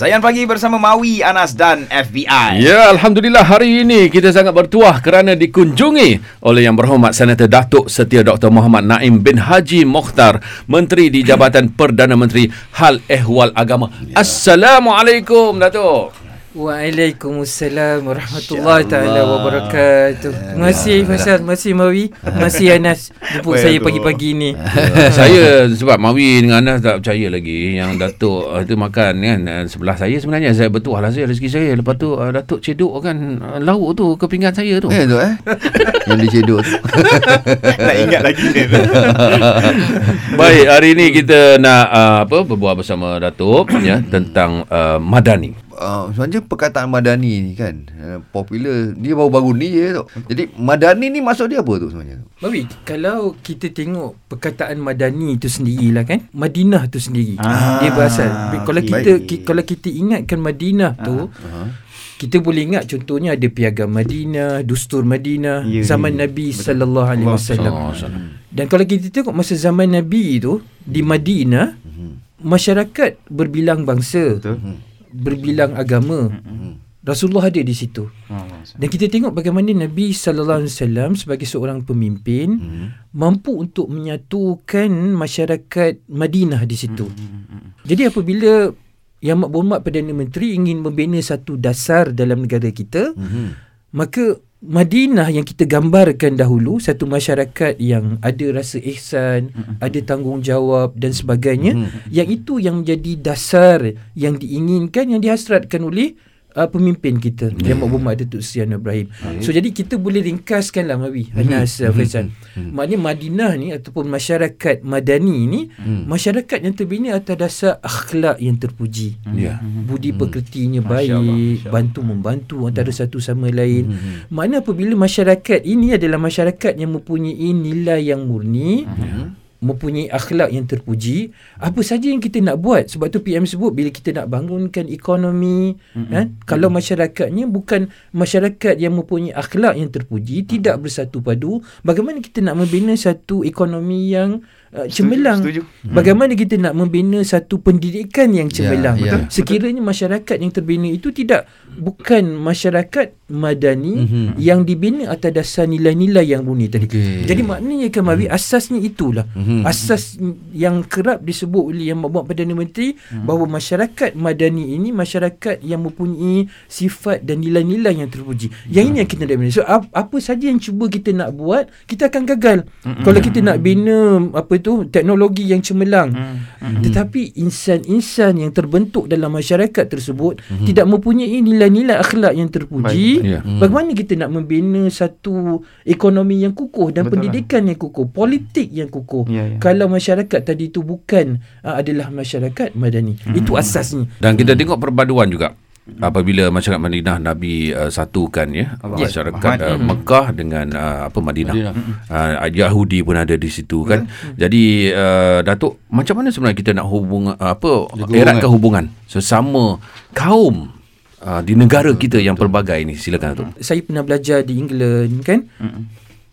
Zayan Pagi bersama Mawi, Anas dan FBI. Ya, Alhamdulillah hari ini kita sangat bertuah kerana dikunjungi oleh Yang Berhormat Senator Datuk Setia Dr. Muhammad Naim bin Haji Mokhtar, Menteri di Jabatan Perdana Menteri Hal Ehwal Agama. Ya. Assalamualaikum, Datuk. Waalaikumsalam warahmatullahi taala wabarakatuh. Terima kasih Faisal, terima kasih Mawi, terima kasih Anas jemput saya pagi-pagi ni. saya sebab Mawi dengan Anas tak percaya lagi yang Datuk uh, tu makan kan uh, sebelah saya sebenarnya saya betul lah saya rezeki saya lepas tu uh, Datuk ceduk kan uh, lauk tu ke pinggan saya tu. Eh tu eh. yang diceduk tu. nak ingat lagi dia tu. Baik, hari ini kita nak uh, apa berbual bersama Datuk ya tentang uh, Madani uh, sebenarnya perkataan madani ni kan uh, popular dia baru-baru ni je tu. Jadi madani ni maksud dia apa tu sebenarnya? Babi, kalau kita tengok perkataan madani tu sendirilah kan, Madinah tu sendiri. Ah, dia berasal. Kalau kita ki, kalau kita ingatkan Madinah tu uh-huh. Kita boleh ingat contohnya ada piagam Madinah, dustur Madinah yeah, zaman yeah. Nabi sallallahu alaihi wasallam. Dan kalau kita tengok masa zaman Nabi itu di Madinah, uh-huh. masyarakat berbilang bangsa. Betul. Berbilang agama. Mm-hmm. Rasulullah ada di situ. Dan kita tengok bagaimana Nabi sallallahu alaihi wasallam sebagai seorang pemimpin mm-hmm. mampu untuk menyatukan masyarakat Madinah di situ. Mm-hmm. Jadi apabila yang Mak Perdana Menteri ingin membina satu dasar dalam negara kita, mm-hmm. maka Madinah yang kita gambarkan dahulu satu masyarakat yang ada rasa ihsan, mm-hmm. ada tanggungjawab dan sebagainya, mm-hmm. yang itu yang menjadi dasar yang diinginkan yang dihasratkan oleh uh, pemimpin kita yeah. yang Muhammad Datuk Seri Ibrahim. Yeah. So jadi kita boleh ringkaskanlah Mawi mm-hmm. Anas mm-hmm. Faizal. Mm-hmm. Maknanya Madinah ni ataupun masyarakat Madani ni mm. masyarakat yang terbina atas dasar akhlak yang terpuji. Yeah. Budi pekertinya baik, Allah, bantu membantu antara mm-hmm. satu sama lain. Mm-hmm. Makna apabila masyarakat ini adalah masyarakat yang mempunyai nilai yang murni, mm-hmm mempunyai akhlak yang terpuji apa saja yang kita nak buat sebab tu PM sebut bila kita nak bangunkan ekonomi mm-hmm. kan kalau masyarakatnya bukan masyarakat yang mempunyai akhlak yang terpuji mm-hmm. tidak bersatu padu bagaimana kita nak membina satu ekonomi yang uh, cemerlang. Setuju, setuju. Bagaimana kita nak membina satu pendidikan yang ya, cemerlang? Yeah, yeah. Sekiranya masyarakat yang terbina itu tidak bukan masyarakat madani mm-hmm. yang dibina atas dasar nilai-nilai yang murni tadi. Okay. Jadi maknanya kan Mawi mm-hmm. asasnya itulah. Mm-hmm. Asas yang kerap disebut oleh yang membuat Perdana Menteri mm-hmm. bahawa masyarakat madani ini masyarakat yang mempunyai sifat dan nilai-nilai yang terpuji. Mm-hmm. Yang ini yang kita nak bina. So apa saja yang cuba kita nak buat, kita akan gagal. Mm-hmm. Kalau kita nak bina apa itu teknologi yang cemerlang mm-hmm. tetapi insan-insan yang terbentuk dalam masyarakat tersebut mm-hmm. tidak mempunyai nilai-nilai akhlak yang terpuji yeah. mm-hmm. bagaimana kita nak membina satu ekonomi yang kukuh dan Betul pendidikan lah. yang kukuh politik yang kukuh yeah, yeah. kalau masyarakat tadi itu bukan uh, adalah masyarakat madani mm-hmm. itu asasnya dan kita tengok perpaduan juga apabila masyarakat Madinah Nabi uh, satukan ya yes. masyarakat uh, Mekah dengan uh, apa Madinah, Madinah. Uh, Yahudi pun ada di situ kan? Yeah. jadi uh, Datuk macam mana sebenarnya kita nak hubung uh, apa eratkan hubungan sesama kaum uh, di negara kita yang pelbagai ini? Silakan Datuk. Saya pernah belajar di England kan?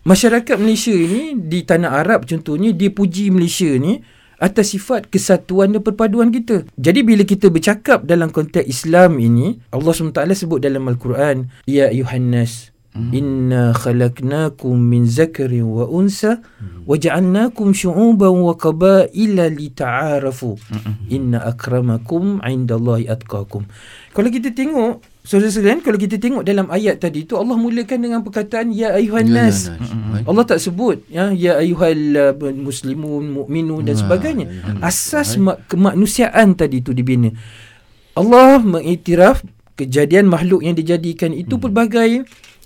Masyarakat Malaysia ini di tanah Arab contohnya dia puji Malaysia ni atas sifat kesatuan dan perpaduan kita. Jadi bila kita bercakap dalam konteks Islam ini, Allah SWT sebut dalam Al-Quran, Ya Yuhannas, hmm. Inna khalaqnakum min zakarin wa unsa hmm. wa ja'alnakum syu'uban wa qabaila li ta'arafu. Hmm. Inna akramakum 'indallahi atqakum. Kalau kita tengok Saudara sekalian, kalau kita tengok dalam ayat tadi tu Allah mulakan dengan perkataan ya ayuhan ya, nas. Ya, ya, Allah tak sebut ya ya ayuhal uh, muslimun mukminun dan ya, sebagainya. Asas ma- kemanusiaan tadi tu dibina. Allah mengiktiraf kejadian makhluk yang dijadikan itu hmm. pelbagai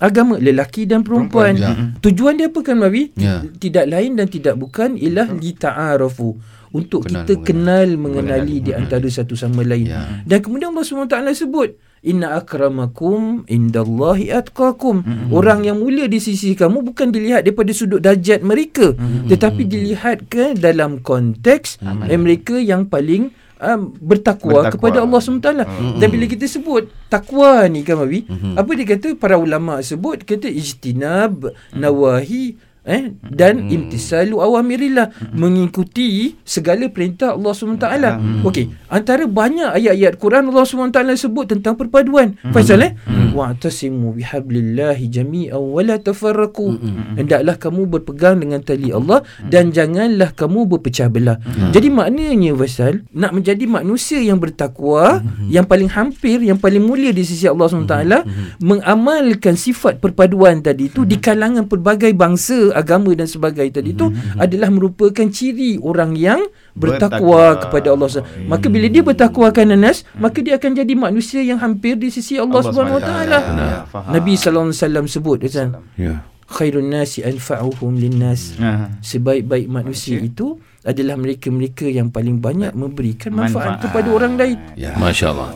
agama lelaki dan perempuan. perempuan ya. Tujuan dia apa kan Mawi? Ya. Tidak lain dan tidak bukan ialah li ta'arafu untuk kenal kita kenal mengenali, mengenali di antara satu sama lain. Ya. Dan kemudian Allah SWT sebut Inna akramakum indallahi atqakum. Mm-hmm. Orang yang mulia di sisi kamu bukan dilihat daripada sudut darjat mereka, mm-hmm. tetapi dilihat ke dalam konteks mm-hmm. mereka yang paling um, bertakwa, bertakwa kepada Allah SWT. Mm-hmm. Dan bila kita sebut takwa ni kan Mawi, mm-hmm. apa dia kata para ulama sebut kata ijtinab mm-hmm. nawahi eh? Dan imtisalu awamirillah mengikuti segala perintah Allah SWT. Okey, antara banyak ayat-ayat Quran Allah SWT sebut tentang perpaduan. Faisal eh? Wa'tasimu bihablillahi jami'an wa la tafarraqu. Hendaklah kamu berpegang dengan tali Allah dan janganlah kamu berpecah belah. Jadi maknanya Faisal nak menjadi manusia yang bertakwa, yang paling hampir, yang paling mulia di sisi Allah SWT mengamalkan sifat perpaduan tadi tu di kalangan pelbagai bangsa agama dan sebagainya tadi tu adalah merupakan ciri orang yang bertakwa, Bertakwa. kepada Allah SWT. Maka bila dia bertakwa kan Anas, maka dia akan jadi manusia yang hampir di sisi Allah, Subhanahu Wa Taala. Ya, faham. Nabi sallallahu alaihi wasallam sebut kan, Ya. khairun nasi anfa'uhum linnas. Ah. Sebaik-baik manusia itu adalah mereka-mereka yang paling banyak memberikan manfaat, Manfaat. kepada orang lain. Ya. Masya Allah.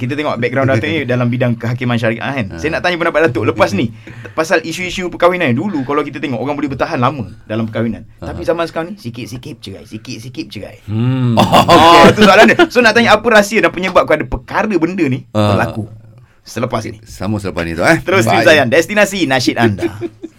Kita tengok background Datuk ni dalam bidang kehakiman syariah kan. Saya nak tanya pendapat Datuk lepas ni pasal isu-isu perkahwinan dulu kalau kita tengok orang boleh bertahan lama dalam perkahwinan. Tapi zaman sekarang ni sikit-sikit cerai, sikit-sikit cerai. Hmm. Oh, itu soalan dia. So nak tanya apa rahsia dan penyebab kepada perkara benda ni Ah. berlaku selepas ini. Sama selepas ni tu eh. Terus Tim. Zayan, destinasi nasyid anda.